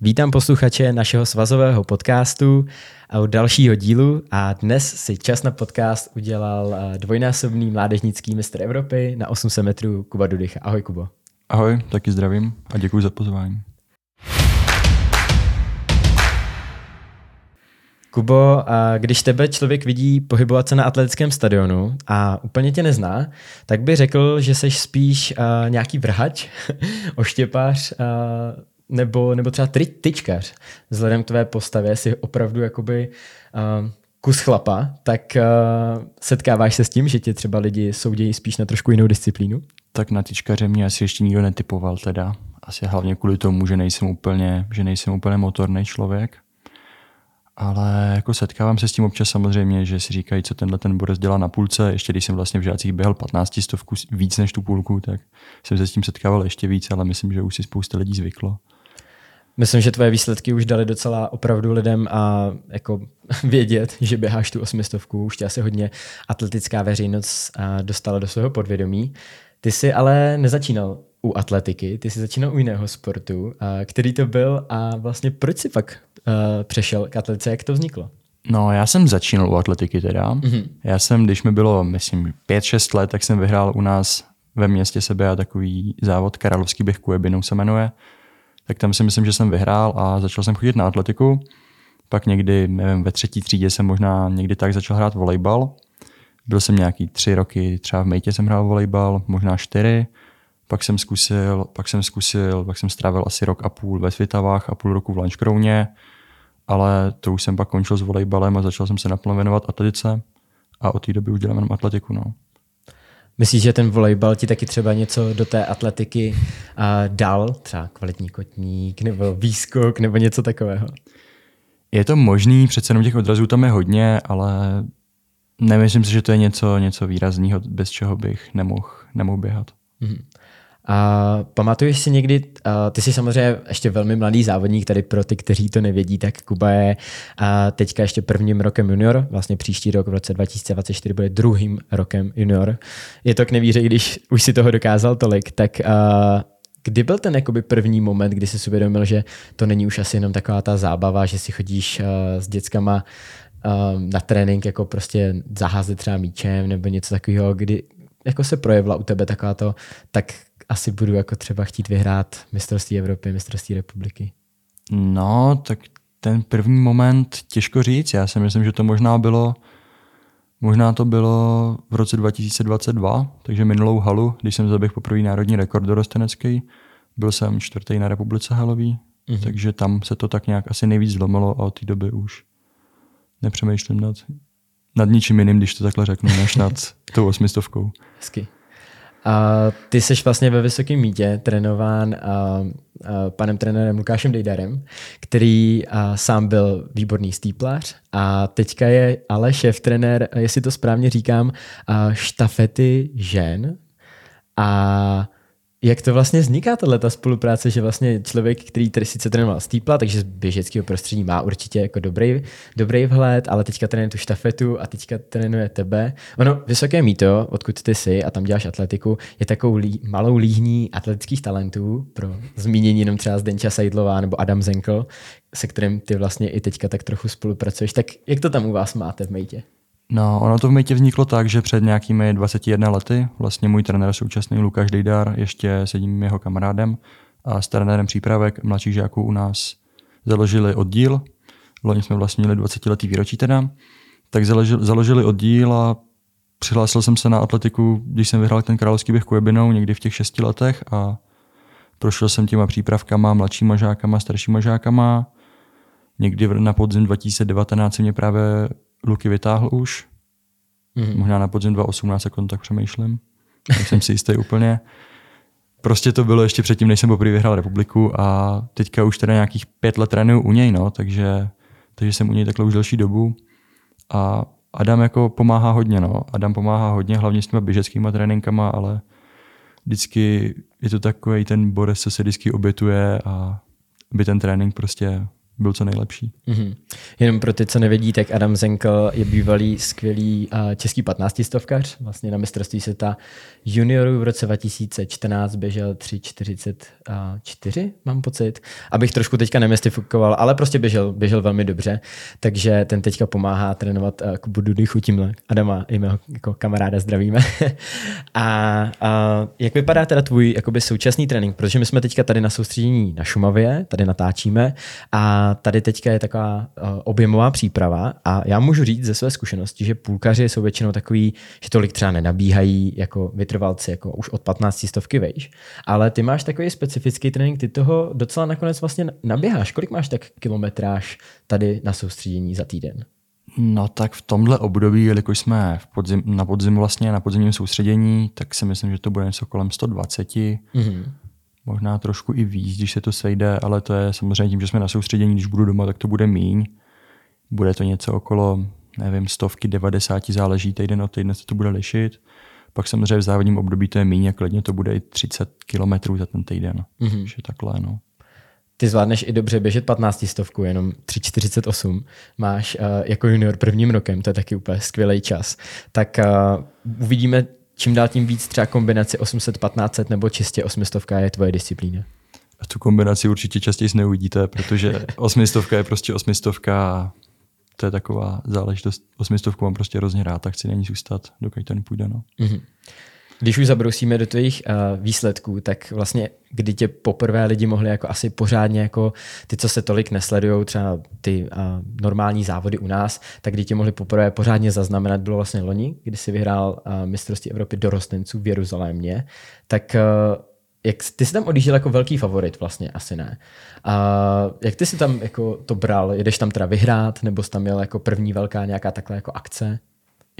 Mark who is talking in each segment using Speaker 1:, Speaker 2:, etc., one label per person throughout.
Speaker 1: Vítám posluchače našeho svazového podcastu a u dalšího dílu a dnes si čas na podcast udělal eh, dvojnásobný mládežnický mistr Evropy na 800 metrů Kuba Dudych. Ahoj Kubo.
Speaker 2: Ahoj, taky zdravím a děkuji za pozvání.
Speaker 1: Kubo, když tebe člověk vidí pohybovat se na atletickém stadionu a úplně tě nezná, tak by řekl, že jsi spíš nějaký vrhač, oštěpař, nebo, nebo třeba tri, tyčkař. Vzhledem k tvé postavě si opravdu jakoby uh, kus chlapa, tak uh, setkáváš se s tím, že tě třeba lidi soudějí spíš na trošku jinou disciplínu?
Speaker 2: Tak na tyčkaře mě asi ještě nikdo netypoval teda. Asi hlavně kvůli tomu, že nejsem úplně, že nejsem úplně motorný člověk. Ale jako setkávám se s tím občas samozřejmě, že si říkají, co tenhle ten Boris dělá na půlce. Ještě když jsem vlastně v žácích běhal 15 stovku víc než tu půlku, tak jsem se s tím setkával ještě víc, ale myslím, že už si spousta lidí zvyklo.
Speaker 1: Myslím, že tvoje výsledky už dali docela opravdu lidem a jako vědět, že běháš tu osmistovku. Už tě asi hodně atletická veřejnost dostala do svého podvědomí. Ty jsi ale nezačínal u atletiky, ty jsi začínal u jiného sportu. Který to byl a vlastně proč jsi pak přešel k atletice, jak to vzniklo?
Speaker 2: No, já jsem začínal u atletiky teda. Mm-hmm. Já jsem, když mi bylo, myslím, 5-6 let, tak jsem vyhrál u nás ve městě sebe a takový závod Karalovský běh Kuebinou se jmenuje tak tam si myslím, že jsem vyhrál a začal jsem chodit na atletiku. Pak někdy, nevím, ve třetí třídě jsem možná někdy tak začal hrát volejbal. Byl jsem nějaký tři roky, třeba v Mejtě jsem hrál volejbal, možná čtyři. Pak jsem zkusil, pak jsem zkusil, pak jsem strávil asi rok a půl ve Svitavách a půl roku v Lanškrouně, ale to už jsem pak končil s volejbalem a začal jsem se naplno věnovat atletice a od té doby už dělám jenom atletiku. No.
Speaker 1: Myslíš, že ten volejbal ti taky třeba něco do té atletiky uh, dal? Třeba kvalitní kotník nebo výskok nebo něco takového?
Speaker 2: Je to možný, přece jenom těch odrazů tam je hodně, ale nemyslím si, že to je něco, něco výrazného, bez čeho bych nemohl, nemohl běhat. Mm-hmm.
Speaker 1: A pamatuješ si někdy, a ty jsi samozřejmě ještě velmi mladý závodník, tady pro ty, kteří to nevědí, tak Kuba je a teďka ještě prvním rokem junior, vlastně příští rok v roce 2024 bude druhým rokem junior. Je to k nevíře, když už si toho dokázal tolik, tak a, kdy byl ten jakoby první moment, kdy jsi si uvědomil, že to není už asi jenom taková ta zábava, že si chodíš s dětskama na trénink jako prostě zaházet třeba míčem nebo něco takového, kdy jako se projevila u tebe taková to, tak asi budu jako třeba chtít vyhrát mistrovství Evropy, mistrovství republiky?
Speaker 2: No, tak ten první moment těžko říct. Já si myslím, že to možná bylo Možná to bylo v roce 2022, takže minulou halu, když jsem zaběhl poprvé národní rekord dorostenecký, byl jsem čtvrtý na republice halový, mm-hmm. takže tam se to tak nějak asi nejvíc zlomilo a od té doby už nepřemýšlím nad, nad ničím jiným, když to takhle řeknu, než nad tou osmistovkou.
Speaker 1: Hezky. A ty jsi vlastně ve Vysokém mítě trénován a, a panem trenérem Lukášem Dejdarem, který a, sám byl výborný stýplář a teďka je ale šéf trenér, jestli to správně říkám, a štafety žen. A jak to vlastně vzniká, tato spolupráce, že vlastně člověk, který tady sice trénoval stýpla, takže z běžeckého prostředí má určitě jako dobrý, dobrý vhled, ale teďka trénuje tu štafetu a teďka trénuje tebe. Ono, Vysoké míto, odkud ty jsi a tam děláš atletiku, je takovou lí, malou líhní atletických talentů pro zmínění jenom třeba Zdenča Sajdlová nebo Adam Zenkl, se kterým ty vlastně i teďka tak trochu spolupracuješ. Tak jak to tam u vás máte v Mejtě?
Speaker 2: No, ono to v Mejtě vzniklo tak, že před nějakými 21 lety vlastně můj trenér současný Lukáš Dejdar ještě s jedním jeho kamarádem a s trenérem přípravek mladších žáků u nás založili oddíl. Loni jsme vlastně měli 20 letý výročí teda. Tak založili, oddíl a přihlásil jsem se na atletiku, když jsem vyhrál ten královský běh Kujebinou někdy v těch šesti letech a prošel jsem těma přípravkama, mladšíma žákama, staršíma žákama. Někdy na podzim 2019 mě právě Luky vytáhl už. Mm-hmm. Možná na podzim 2018, jak on tak přemýšlím. Jsem si jistý úplně. Prostě to bylo ještě předtím, než jsem poprvé vyhrál republiku a teďka už teda nějakých pět let trénuju u něj, no, takže, takže jsem u něj takhle už delší dobu. A Adam jako pomáhá hodně, no. Adam pomáhá hodně, hlavně s těma běžeckýma tréninkama, ale vždycky je to takový ten borec, co se vždycky obětuje a aby ten trénink prostě byl co nejlepší.
Speaker 1: Mm-hmm. Jenom pro ty, co nevědí, tak Adam Zenkel je bývalý skvělý uh, český 15 stovkař. Vlastně na mistrovství světa juniorů v roce 2014 běžel 3.44, mám pocit. Abych trošku teďka nemystifikoval, ale prostě běžel, běžel velmi dobře. Takže ten teďka pomáhá trénovat uh, Kubu Dudychu tímhle. Adama, i mého jako kamaráda zdravíme. a uh, jak vypadá teda tvůj jakoby současný trénink? Protože my jsme teďka tady na soustředění na Šumavě, tady natáčíme a tady teďka je taková uh, objemová příprava a já můžu říct ze své zkušenosti, že půlkaři jsou většinou takový, že tolik třeba nenabíhají jako vytrvalci, jako už od 15 stovky vejš, ale ty máš takový specifický trénink, ty toho docela nakonec vlastně naběháš. Kolik máš tak kilometráž tady na soustředění za týden?
Speaker 2: No tak v tomhle období, jelikož jsme v podzim, na podzimu vlastně, na podzimním soustředění, tak si myslím, že to bude něco kolem 120. Mm-hmm možná trošku i víc, když se to sejde, ale to je samozřejmě tím, že jsme na soustředění, když budu doma, tak to bude míň. Bude to něco okolo, nevím, stovky, 90, záleží týden od týdne se to bude lišit. Pak samozřejmě v závodním období to je míň a klidně to bude i 30 km za ten týden. Mm-hmm. Takže takhle, no.
Speaker 1: Ty zvládneš i dobře běžet 15 stovku, jenom 3,48. Máš uh, jako junior prvním rokem, to je taky úplně skvělý čas. Tak uh, uvidíme, čím dál tím víc třeba kombinaci 800-1500 nebo čistě 800 je tvoje disciplína?
Speaker 2: A tu kombinaci určitě častěji neuvidíte, protože 800 je prostě 800 a to je taková záležitost. 800 mám prostě hrozně rád, tak chci není zůstat, dokud to nepůjde. No. Mm-hmm.
Speaker 1: Když už zabrousíme do tvých uh, výsledků, tak vlastně kdy tě poprvé lidi mohli jako asi pořádně jako ty, co se tolik nesledují, třeba ty uh, normální závody u nás, tak kdy tě mohli poprvé pořádně zaznamenat, bylo vlastně loni, kdy si vyhrál uh, mistrovství Evropy dorostenců v Jeruzalémě, tak uh, jak ty jsi tam odjížděl jako velký favorit vlastně, asi ne. A jak ty jsi tam jako to bral? Jedeš tam teda vyhrát, nebo jsi tam měl jako první velká nějaká takhle jako akce?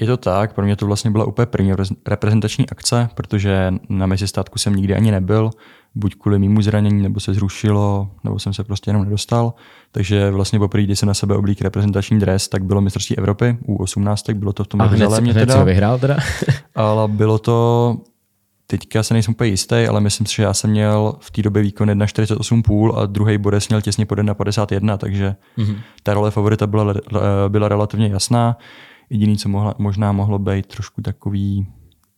Speaker 2: Je to tak, pro mě to vlastně byla úplně první reprezentační akce, protože na mezistátku jsem nikdy ani nebyl, buď kvůli mýmu zranění, nebo se zrušilo, nebo jsem se prostě jenom nedostal. Takže vlastně poprvé, když jsem na sebe oblík reprezentační dres, tak bylo mistrovství Evropy u 18, bylo to v tom
Speaker 1: Jeruzalémě teda. vyhrál teda?
Speaker 2: ale bylo to, teďka se nejsem úplně jistý, ale myslím si, že já jsem měl v té době výkon 1,48,5 a druhý Boris měl těsně pod 1,51, takže mm-hmm. ta role favorita byla, byla relativně jasná. Jediný, co mohla, možná mohlo být trošku takový,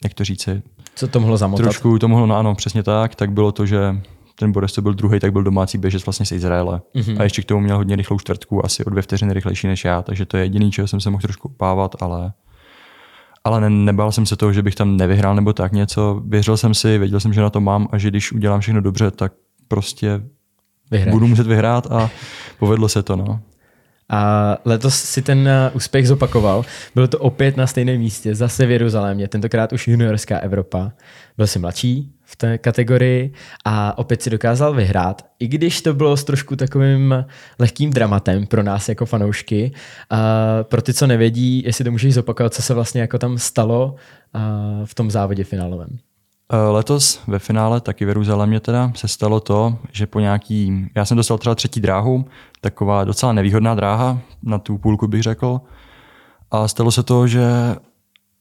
Speaker 2: jak to říci,
Speaker 1: co to mohlo zamotat?
Speaker 2: Trošku to mohlo, no ano, přesně tak, tak bylo to, že ten Boris, co byl druhý, tak byl domácí běžec vlastně z Izraele. Mm-hmm. A ještě k tomu měl hodně rychlou čtvrtku, asi o dvě vteřiny rychlejší než já, takže to je jediný, čeho jsem se mohl trošku opávat, ale ale ne, nebál jsem se toho, že bych tam nevyhrál nebo tak něco. Věřil jsem si, věděl jsem, že na to mám a že když udělám všechno dobře, tak prostě Vyhraješ. budu muset vyhrát a povedlo se to. No.
Speaker 1: A letos si ten uh, úspěch zopakoval. Bylo to opět na stejném místě, zase v Jeruzalémě, tentokrát už juniorská Evropa. Byl jsi mladší v té kategorii a opět si dokázal vyhrát, i když to bylo s trošku takovým lehkým dramatem pro nás jako fanoušky. A pro ty, co nevědí, jestli to můžeš zopakovat, co se vlastně jako tam stalo uh, v tom závodě finálovém.
Speaker 2: Eh, letos ve finále, taky v Jeruzalémě teda, se stalo to, že po nějaký, já jsem dostal třeba třetí dráhu, taková docela nevýhodná dráha, na tu půlku bych řekl. A stalo se to, že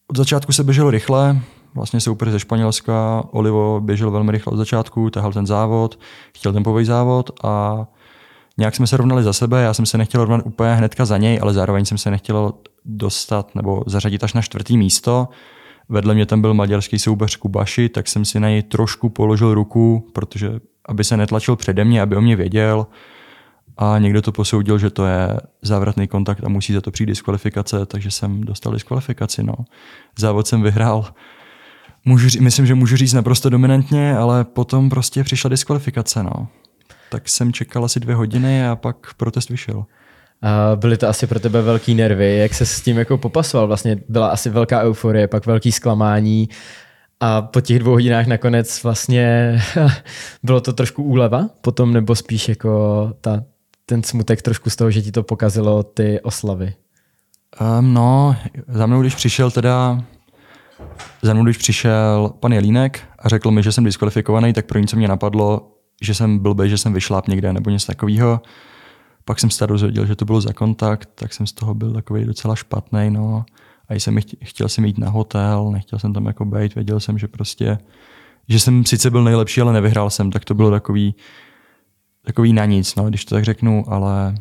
Speaker 2: od začátku se běželo rychle, vlastně soupeř ze Španělska, Olivo běžel velmi rychle od začátku, tahal ten závod, chtěl tempový závod a nějak jsme se rovnali za sebe, já jsem se nechtěl rovnat úplně hnedka za něj, ale zároveň jsem se nechtěl dostat nebo zařadit až na čtvrtý místo, Vedle mě tam byl maďarský soubař Kubaši, tak jsem si na něj trošku položil ruku, protože aby se netlačil přede mě, aby o mě věděl. A někdo to posoudil, že to je závratný kontakt a musí za to přijít diskvalifikace, takže jsem dostal diskvalifikaci. No. Závod jsem vyhrál. Můžu, říct, myslím, že můžu říct naprosto dominantně, ale potom prostě přišla diskvalifikace. No. Tak jsem čekal asi dvě hodiny a pak protest vyšel.
Speaker 1: Byly to asi pro tebe velký nervy, jak se s tím jako popasoval? Vlastně byla asi velká euforie, pak velký zklamání a po těch dvou hodinách nakonec vlastně bylo to trošku úleva potom, nebo spíš jako ta, ten smutek trošku z toho, že ti to pokazilo ty oslavy?
Speaker 2: Um, no, za mnou, když přišel teda za mnou, když přišel pan Jelínek a řekl mi, že jsem diskvalifikovaný, tak pro něco mě napadlo, že jsem blbý, že jsem vyšláp někde nebo něco takového. Pak jsem se dozvěděl, že to bylo za kontakt, tak jsem z toho byl takový docela špatný. No. A jsem chtěl jsem jít na hotel, nechtěl jsem tam jako být, věděl jsem, že prostě, že jsem sice byl nejlepší, ale nevyhrál jsem, tak to bylo takový, takový na nic, no, když to tak řeknu, ale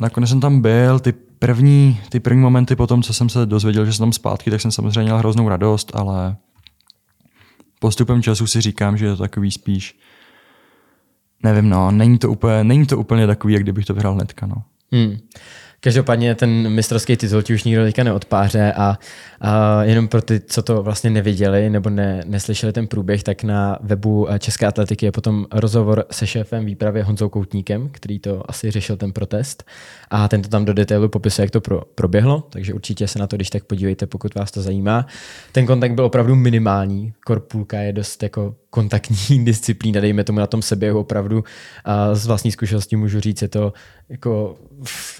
Speaker 2: Nakonec jsem tam byl, ty první, ty první momenty po tom, co jsem se dozvěděl, že jsem tam zpátky, tak jsem samozřejmě měl hroznou radost, ale postupem času si říkám, že je to takový spíš, nevím, no, není to úplně, není to úplně takový, jak kdybych to vyhrál hnedka, no.
Speaker 1: Hmm. Každopádně ten mistrovský titul ti už nikdo teďka neodpáře a, a jenom pro ty, co to vlastně neviděli nebo ne, neslyšeli ten průběh, tak na webu České atletiky je potom rozhovor se šéfem výpravy Honzou Koutníkem, který to asi řešil ten protest a ten to tam do detailu popisuje, jak to pro, proběhlo, takže určitě se na to když tak podívejte, pokud vás to zajímá. Ten kontakt byl opravdu minimální, korpulka je dost jako kontaktní disciplína, dejme tomu na tom seběhu opravdu a z vlastní zkušenosti můžu říct, je to jako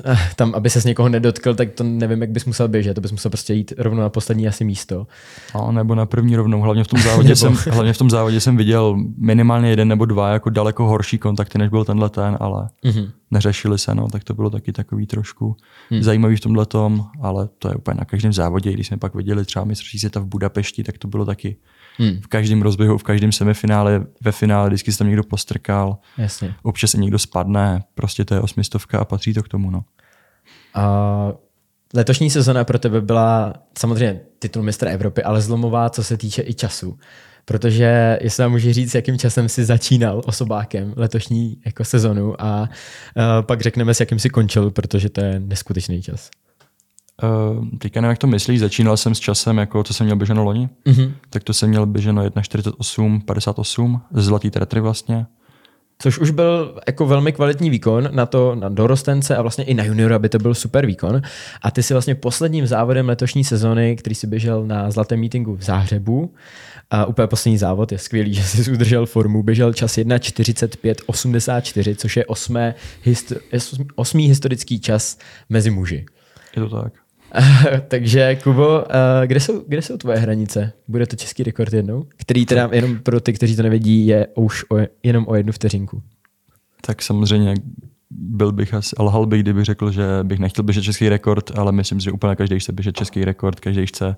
Speaker 1: eh, tam, aby se s někoho nedotkl, tak to nevím, jak bys musel běžet, to bys musel prostě jít rovnou na poslední asi místo.
Speaker 2: No, nebo na první rovnou, hlavně v tom závodě, jsem, hlavně v tom závodě jsem viděl minimálně jeden nebo dva jako daleko horší kontakty, než byl tenhle ten, ale mm-hmm. neřešili se, no, tak to bylo taky takový trošku mm. zajímavý v tomhle tom, ale to je úplně na každém závodě, když jsme pak viděli třeba mistrovství světa v Budapešti, tak to bylo taky Hmm. V každém rozběhu, v každém semifinále, ve finále vždycky se tam někdo postrkal.
Speaker 1: Jasně.
Speaker 2: Občas se někdo spadne, prostě to je osmistovka a patří to k tomu. No.
Speaker 1: A letošní sezona pro tebe byla samozřejmě titul mistra Evropy, ale zlomová, co se týče i času. Protože jestli nám může říct, jakým časem si začínal osobákem letošní jako sezonu a uh, pak řekneme, s jakým si končil, protože to je neskutečný čas.
Speaker 2: Uh, teďka nevím, jak to myslíš, začínal jsem s časem, jako co jsem měl běženo loni, mm-hmm. tak to jsem měl běženo 1.48, 58, zlatý tretry vlastně.
Speaker 1: Což už byl jako velmi kvalitní výkon na to na dorostence a vlastně i na juniora by to byl super výkon. A ty si vlastně posledním závodem letošní sezony, který si běžel na zlatém meetingu v Záhřebu, a úplně poslední závod je skvělý, že jsi udržel formu. Běžel čas 1.45.84, což je osmé, histo- osmý historický čas mezi muži.
Speaker 2: Je to tak.
Speaker 1: Takže Kubo, eh, kde jsou, kde jsou tvoje hranice? Bude to český rekord jednou? Který teda jenom pro ty, kteří to nevědí, je už o, jenom o jednu vteřinku.
Speaker 2: Tak samozřejmě byl bych asi, lhal bych, kdybych řekl, že bych nechtěl běžet český rekord, ale myslím si, že úplně každý chce běžet český rekord, každý chce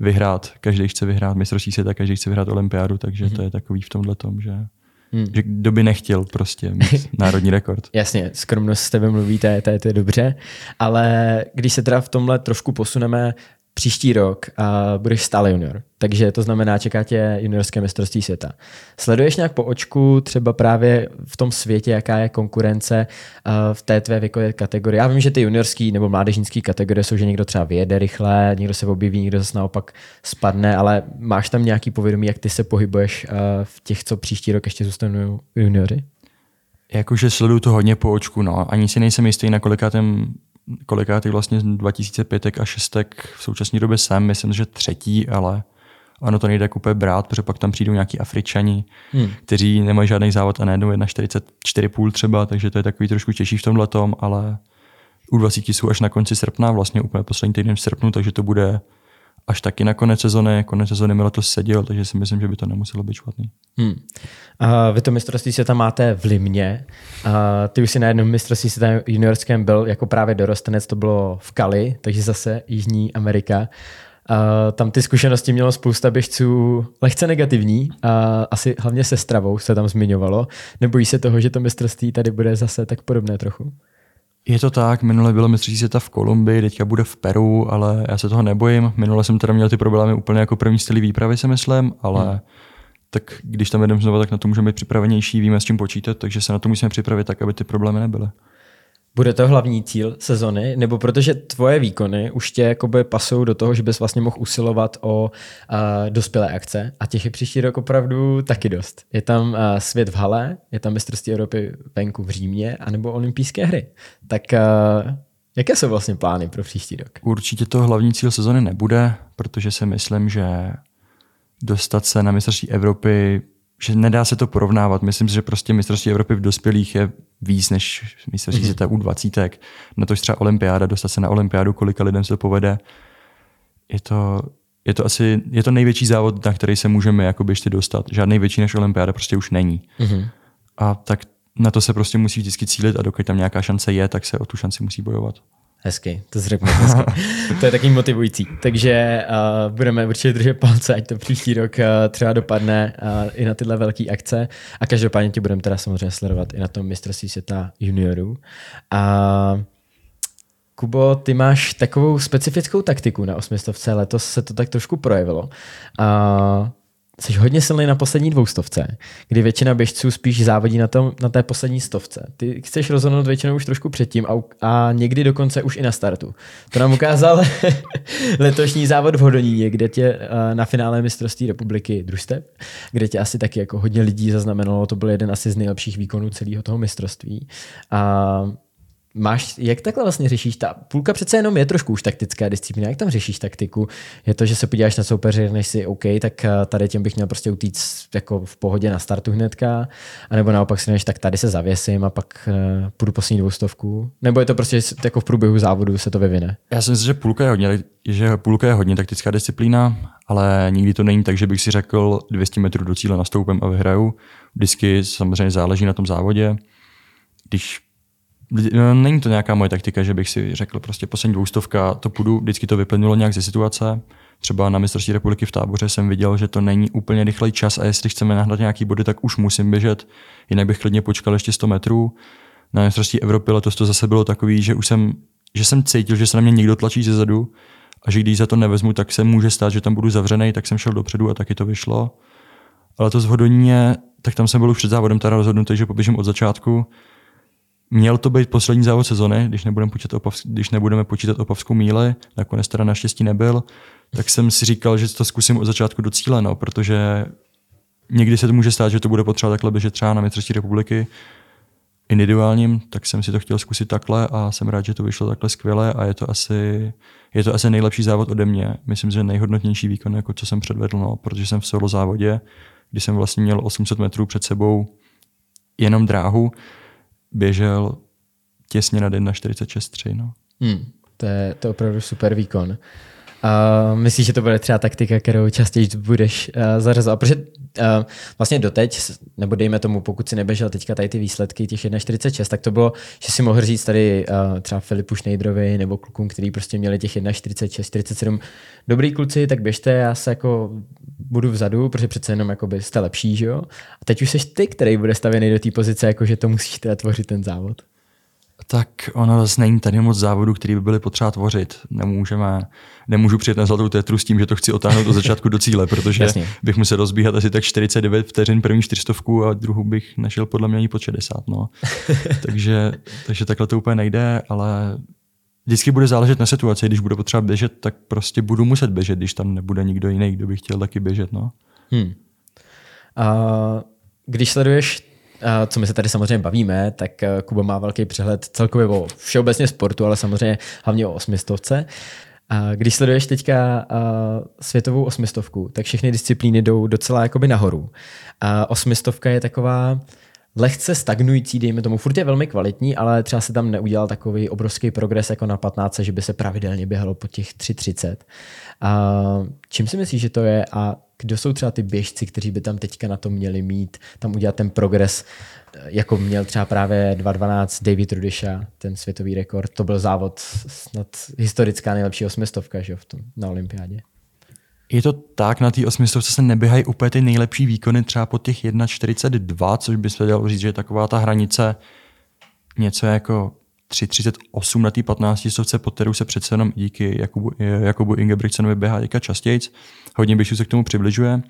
Speaker 2: vyhrát, každý chce vyhrát mistrovství světa, každý chce vyhrát olympiádu, takže mm-hmm. to je takový v tomhle tom, že Hmm. Že kdo by nechtěl prostě mít národní rekord.
Speaker 1: Jasně, skromnost s tebe mluví, to je, to, je, to je dobře, ale když se teda v tomhle trošku posuneme příští rok uh, budeš stále junior, takže to znamená, čeká tě juniorské mistrovství světa. Sleduješ nějak po očku třeba právě v tom světě, jaká je konkurence v té tvé věkové kategorii? Já vím, že ty juniorský nebo mládežnický kategorie jsou, že někdo třeba vyjede rychle, někdo se objeví, někdo zase naopak spadne, ale máš tam nějaký povědomí, jak ty se pohybuješ v těch, co příští rok ještě zůstanou juniory?
Speaker 2: Jakože sleduju to hodně po očku, no. Ani si nejsem jistý, na kolikátém kolikátý vlastně 2005 a 6 v současné době jsem, myslím, že třetí, ale ono to nejde jako úplně brát, protože pak tam přijdou nějaký Afričani, hmm. kteří nemají žádný závod a najednou 1,44,5 třeba, takže to je takový trošku těžší v tomhle tom, ale u 20 jsou až na konci srpna, vlastně úplně poslední týden v srpnu, takže to bude až taky na konec sezony. Konec sezony mi letos seděl, takže si myslím, že by to nemuselo být špatný. Hmm.
Speaker 1: A vy to mistrovství světa máte v Limně. A ty už si na jednom mistrovství světa juniorském byl jako právě dorostenec, to bylo v Kali, takže zase Jižní Amerika. A tam ty zkušenosti mělo spousta běžců lehce negativní, a asi hlavně se stravou se tam zmiňovalo. Nebojí se toho, že to mistrovství tady bude zase tak podobné trochu?
Speaker 2: Je to tak, minule bylo mistrovství světa v Kolumbii, teďka bude v Peru, ale já se toho nebojím. Minule jsem teda měl ty problémy úplně jako první stylý výpravy, si myslím, ale hmm. tak když tam jdeme znovu, tak na to můžeme být připravenější, víme s čím počítat, takže se na to musíme připravit tak, aby ty problémy nebyly.
Speaker 1: Bude to hlavní cíl sezony, nebo protože tvoje výkony už tě jakoby pasují do toho, že bys vlastně mohl usilovat o uh, dospělé akce a těch je příští rok opravdu taky dost. Je tam uh, svět v hale, je tam mistrovství Evropy venku v Římě, anebo olympijské hry. Tak uh, jaké jsou vlastně plány pro příští rok?
Speaker 2: Určitě to hlavní cíl sezony nebude, protože si myslím, že dostat se na mistrovství Evropy že nedá se to porovnávat. Myslím si, že prostě mistrovství Evropy v dospělých je víc než mistrovství mm-hmm. světa u 20. Na to třeba olympiáda, dostat se na olympiádu, kolika lidem se to povede. Je to, je to asi je to největší závod, na který se můžeme jako běžci dostat. Žádný větší než olympiáda prostě už není. Mm-hmm. A tak na to se prostě musí vždycky cílit a dokud tam nějaká šance je, tak se o tu šanci musí bojovat.
Speaker 1: Hezky, to jsi řekl hezky. to je taky motivující. Takže uh, budeme určitě držet palce, ať to příští rok uh, třeba dopadne uh, i na tyhle velké akce. A každopádně tě budeme teda samozřejmě sledovat i na tom mistrovství světa juniorů. A Kubo, ty máš takovou specifickou taktiku na osmistovce, letos se to tak trošku projevilo. A jsi hodně silný na poslední dvoustovce, kdy většina běžců spíš závodí na, tom, na té poslední stovce. Ty chceš rozhodnout většinou už trošku předtím a, a někdy dokonce už i na startu. To nám ukázal letošní závod v Hodoníně, kde tě na finále mistrovství republiky družstev, kde tě asi taky jako hodně lidí zaznamenalo, to byl jeden asi z nejlepších výkonů celého toho mistrovství. A Máš, jak takhle vlastně řešíš? Ta půlka přece jenom je trošku už taktická disciplína. Jak tam řešíš taktiku? Je to, že se podíváš na soupeře, než si OK, tak eh, tady těm bych měl prostě utíct jako v pohodě na startu hnedka, anebo naopak si než tak tady se zavěsím a pak uh, půjdu poslední dvoustovku? Nebo je to prostě jako v průběhu závodu se to vyvine?
Speaker 2: Já si myslím, že půlka je hodně, že půlka je hodně taktická disciplína, ale nikdy to není tak, že bych si řekl 200 metrů do cíle nastoupím a vyhraju. Vždycky samozřejmě záleží na tom závodě. Když není to nějaká moje taktika, že bych si řekl prostě poslední dvoustovka, to půjdu, vždycky to vyplnilo nějak ze situace. Třeba na mistrovství republiky v táboře jsem viděl, že to není úplně rychlej čas a jestli chceme nahnat nějaký body, tak už musím běžet, jinak bych klidně počkal ještě 100 metrů. Na mistrovství Evropy letos to zase bylo takový, že už jsem, že jsem cítil, že se na mě někdo tlačí ze zadu a že když za to nevezmu, tak se může stát, že tam budu zavřený, tak jsem šel dopředu a taky to vyšlo. Ale to zhodoníně, tak tam jsem byl už před závodem teda rozhodnutý, že poběžím od začátku Měl to být poslední závod sezony, když nebudeme počítat, opav, když nebudeme počítat opavskou míli, nakonec teda naštěstí nebyl, tak jsem si říkal, že to zkusím od začátku do cíle, no, protože někdy se to může stát, že to bude potřeba takhle běžet třeba na mistrovství republiky individuálním, tak jsem si to chtěl zkusit takhle a jsem rád, že to vyšlo takhle skvěle a je to asi, je to asi nejlepší závod ode mě. Myslím, že nejhodnotnější výkon, jako co jsem předvedl, no, protože jsem v solo závodě, kdy jsem vlastně měl 800 metrů před sebou jenom dráhu, běžel těsně nad 1,46,3. No.
Speaker 1: Hmm, to, je, to je opravdu super výkon. A myslíš, že to bude třeba taktika, kterou častěji budeš uh, zařazovat? Protože uh, vlastně doteď, nebo dejme tomu, pokud si neběžel teďka tady ty výsledky těch 1.46, tak to bylo, že si mohl říct tady uh, třeba Filipu Šnejdrovi nebo klukům, kteří prostě měli těch 1.46, 47. Dobrý kluci, tak běžte, já se jako budu vzadu, protože přece jenom jakoby jste lepší, že jo? A teď už jsi ty, který bude stavěný do té pozice, jako že to musíš teda tvořit ten závod.
Speaker 2: Tak ono zase není tady moc závodů, který by byly potřeba tvořit. Nemůžeme, nemůžu přijet na zlatou tetru s tím, že to chci otáhnout od začátku do cíle, protože Jasně. bych musel rozbíhat asi tak 49 vteřin první čtyřstovku a druhou bych našel podle mě ani pod 60. No. takže, takže takhle to úplně nejde, ale vždycky bude záležet na situaci. Když bude potřeba běžet, tak prostě budu muset běžet, když tam nebude nikdo jiný, kdo by chtěl taky běžet. No. Hmm.
Speaker 1: A když sleduješ co my se tady samozřejmě bavíme, tak eh, Kuba má velký přehled celkově o všeobecně sportu, ale samozřejmě hlavně o osmistovce. A když sleduješ teďka světovou osmistovku, tak všechny disciplíny jdou docela jakoby nahoru. A osmistovka je taková lehce stagnující, dejme tomu, furt je velmi kvalitní, ale třeba se tam neudělal takový obrovský progres jako na 15, že by se pravidelně běhalo po těch 3.30. A čím si myslíš, že to je a kdo jsou třeba ty běžci, kteří by tam teďka na to měli mít, tam udělat ten progres, jako měl třeba právě 2.12 David Rudisha, ten světový rekord. To byl závod snad historická nejlepší osmistovka že v tom, na olympiádě.
Speaker 2: Je to tak, na té osmistovce se neběhají úplně ty nejlepší výkony třeba po těch 1.42, což by se dalo říct, že je taková ta hranice něco jako 3.38 na té 15 stovce, pod kterou se přece jenom díky Jakubu, Jakubu Ingebrigtsenovi běhá teďka. Hodně běžců se k tomu přibližuje.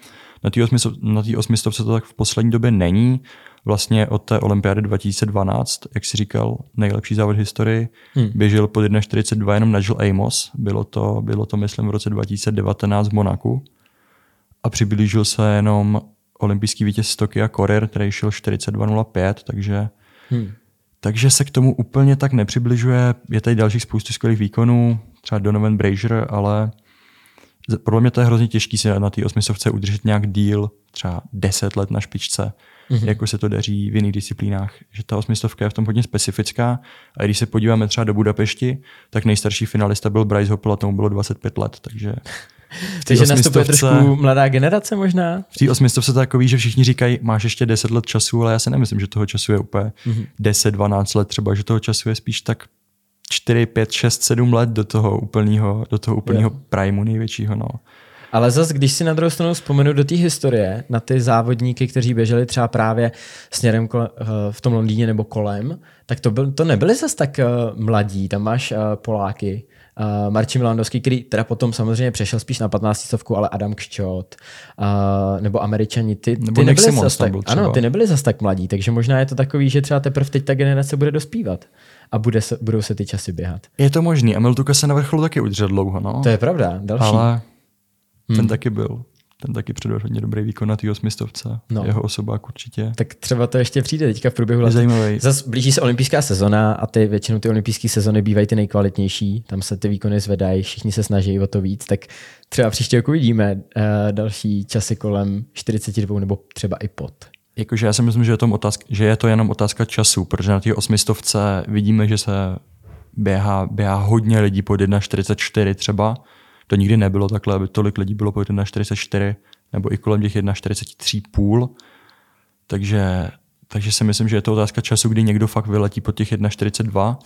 Speaker 2: Na té na osmistovce to tak v poslední době není. Vlastně od té olympiády 2012, jak si říkal, nejlepší závod v historii, hmm. běžel pod 1.42 jenom Nigel Amos. Bylo to, bylo to, myslím, v roce 2019 v Monaku. A přiblížil se jenom olympijský vítěz z Tokia Korir, který šel 42.05, takže hmm takže se k tomu úplně tak nepřibližuje. Je tady dalších spoustu skvělých výkonů, třeba Donovan Brazier, ale podle mě to je hrozně těžký si na té osmisovce udržet nějak díl, třeba 10 let na špičce, mm-hmm. jako se to daří v jiných disciplínách. Že ta osmistovka je v tom hodně specifická. A když se podíváme třeba do Budapešti, tak nejstarší finalista byl Bryce Hoppel a tomu bylo 25 let, takže
Speaker 1: takže nastupuje trošku mladá generace možná?
Speaker 2: V té osmistovce to takový, že všichni říkají, máš ještě 10 let času, ale já si nemyslím, že toho času je úplně mm-hmm. 10, 12 let třeba, že toho času je spíš tak 4, 5, 6, 7 let do toho úplného, do toho úplného yeah. primeu největšího. No.
Speaker 1: Ale zase, když si na druhou stranu vzpomenu do té historie, na ty závodníky, kteří běželi třeba právě směrem kole, uh, v tom Londýně nebo kolem, tak to, byl, to nebyli zase tak uh, mladí. Tam máš uh, Poláky, uh, Marcin Milandovský, který teda potom samozřejmě přešel spíš na 15 stovku, ale Adam Kščot, uh, nebo Američani, ty,
Speaker 2: Nebo
Speaker 1: ty nebyli zas tak, ano, ty nebyli zas tak mladí, takže možná je to takový, že třeba teprve teď ta generace bude dospívat a bude se, budou se ty časy běhat.
Speaker 2: Je to možný. A Miltuka se na vrcholu taky udržel dlouho, no.
Speaker 1: To je pravda, další.
Speaker 2: Ale ten
Speaker 1: Hmm.
Speaker 2: taky byl. Ten taky předvedl hodně dobrý výkon na té osmistovce.
Speaker 1: No.
Speaker 2: Jeho osobák určitě.
Speaker 1: Tak třeba to ještě přijde teďka v průběhu let.
Speaker 2: zajímavý.
Speaker 1: Zas blíží se olympijská sezona a ty většinou ty olympijské sezony bývají ty nejkvalitnější. Tam se ty výkony zvedají, všichni se snaží o to víc, tak třeba příště roku uvidíme uh, další časy kolem 42 nebo třeba i pod.
Speaker 2: Jakože já si myslím, že je, to otázka, že je to jenom otázka času, protože na té osmistovce vidíme, že se běhá, běhá hodně lidí pod 1,44 třeba. To nikdy nebylo takhle, aby tolik lidí bylo pod 1,44 nebo i kolem těch 1,43,5. Takže, takže si myslím, že je to otázka času, kdy někdo fakt vyletí pod těch 1,42.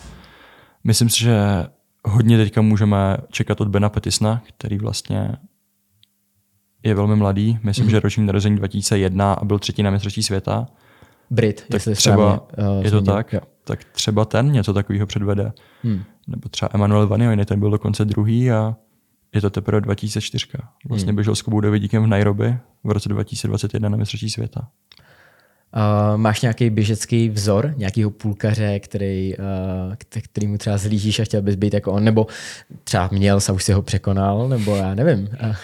Speaker 2: Myslím si, že hodně teďka můžeme čekat od Bena Petisna, který vlastně je velmi mladý. Myslím, mm-hmm. že roční narození 2001 a byl třetí na mistrovství světa.
Speaker 1: Brit,
Speaker 2: Tak
Speaker 1: jestli
Speaker 2: třeba,
Speaker 1: správně, uh,
Speaker 2: je to tak,
Speaker 1: Jo.
Speaker 2: tak třeba ten něco takového předvede.
Speaker 1: Hmm.
Speaker 2: Nebo třeba Emanuel Vaniojny, ten byl dokonce druhý a je to teprve 2004. Vlastně
Speaker 1: Hmm.
Speaker 2: běžel s Kubou Davidíkem v Nairobi v roce 2021 na mistrovství světa.
Speaker 1: Uh, máš nějaký běžecký vzor, nějakýho půlkaře, který, uh, k- kterýmu třeba zlížíš a chtěl bys být jako on, nebo třeba měl a už si ho překonal, nebo já nevím. Uh,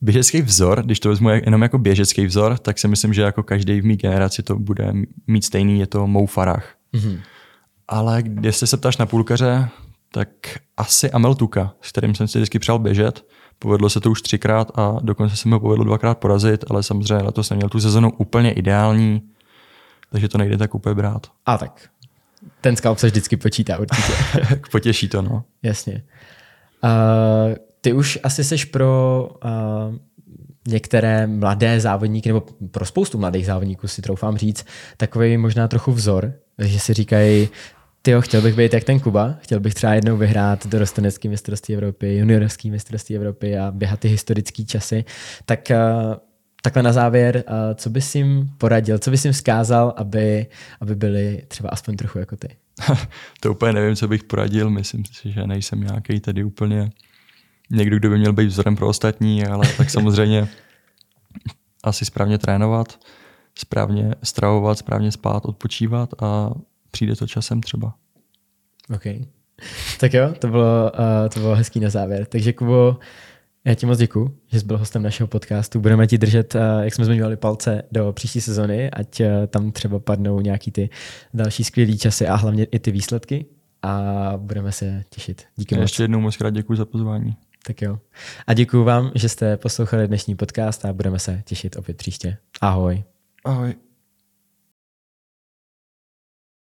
Speaker 2: Běžecký vzor, když to vezmu jenom jako běžecký vzor, tak si myslím, že jako každý v mý generaci to bude mít stejný, je to Mou Farah.
Speaker 1: mhm.
Speaker 2: Ale jestli se ptáš na půlkaře, tak asi Amel Tuka, s kterým jsem si vždycky přál běžet. Povedlo se to už třikrát a dokonce se mi ho povedlo dvakrát porazit, ale samozřejmě letos neměl tu sezonu úplně ideální, takže to nejde tak úplně brát.
Speaker 1: A tak. Ten skalp se vždycky počítá určitě.
Speaker 2: Potěší to, no.
Speaker 1: Jasně. Uh, ty už asi seš pro uh, některé mladé závodníky, nebo pro spoustu mladých závodníků si troufám říct, takový možná trochu vzor, že si říkají, tyjo, chtěl bych být jak ten Kuba, chtěl bych třeba jednou vyhrát dorostenecký mistrovství Evropy, juniorský mistrovství Evropy a běhat ty historické časy. Tak uh, takhle na závěr, uh, co bys jim poradil, co bys jim vzkázal, aby, aby byli třeba aspoň trochu jako ty?
Speaker 2: to úplně nevím, co bych poradil. Myslím si, že nejsem nějaký tedy úplně někdo, kdo by měl být vzorem pro ostatní, ale tak samozřejmě asi správně trénovat, správně stravovat, správně spát, odpočívat a přijde to časem třeba.
Speaker 1: OK. Tak jo, to bylo, uh, to bylo hezký na závěr. Takže Kubo, já ti moc děkuji, že jsi byl hostem našeho podcastu. Budeme ti držet, uh, jak jsme zmiňovali, palce do příští sezony, ať uh, tam třeba padnou nějaký ty další skvělý časy a hlavně i ty výsledky. A budeme se těšit. Díky moc.
Speaker 2: Ještě jednou moc krát děkuji za pozvání.
Speaker 1: Tak jo. A děkuji vám, že jste poslouchali dnešní podcast a budeme se těšit opět příště. Ahoj.
Speaker 2: Ahoj.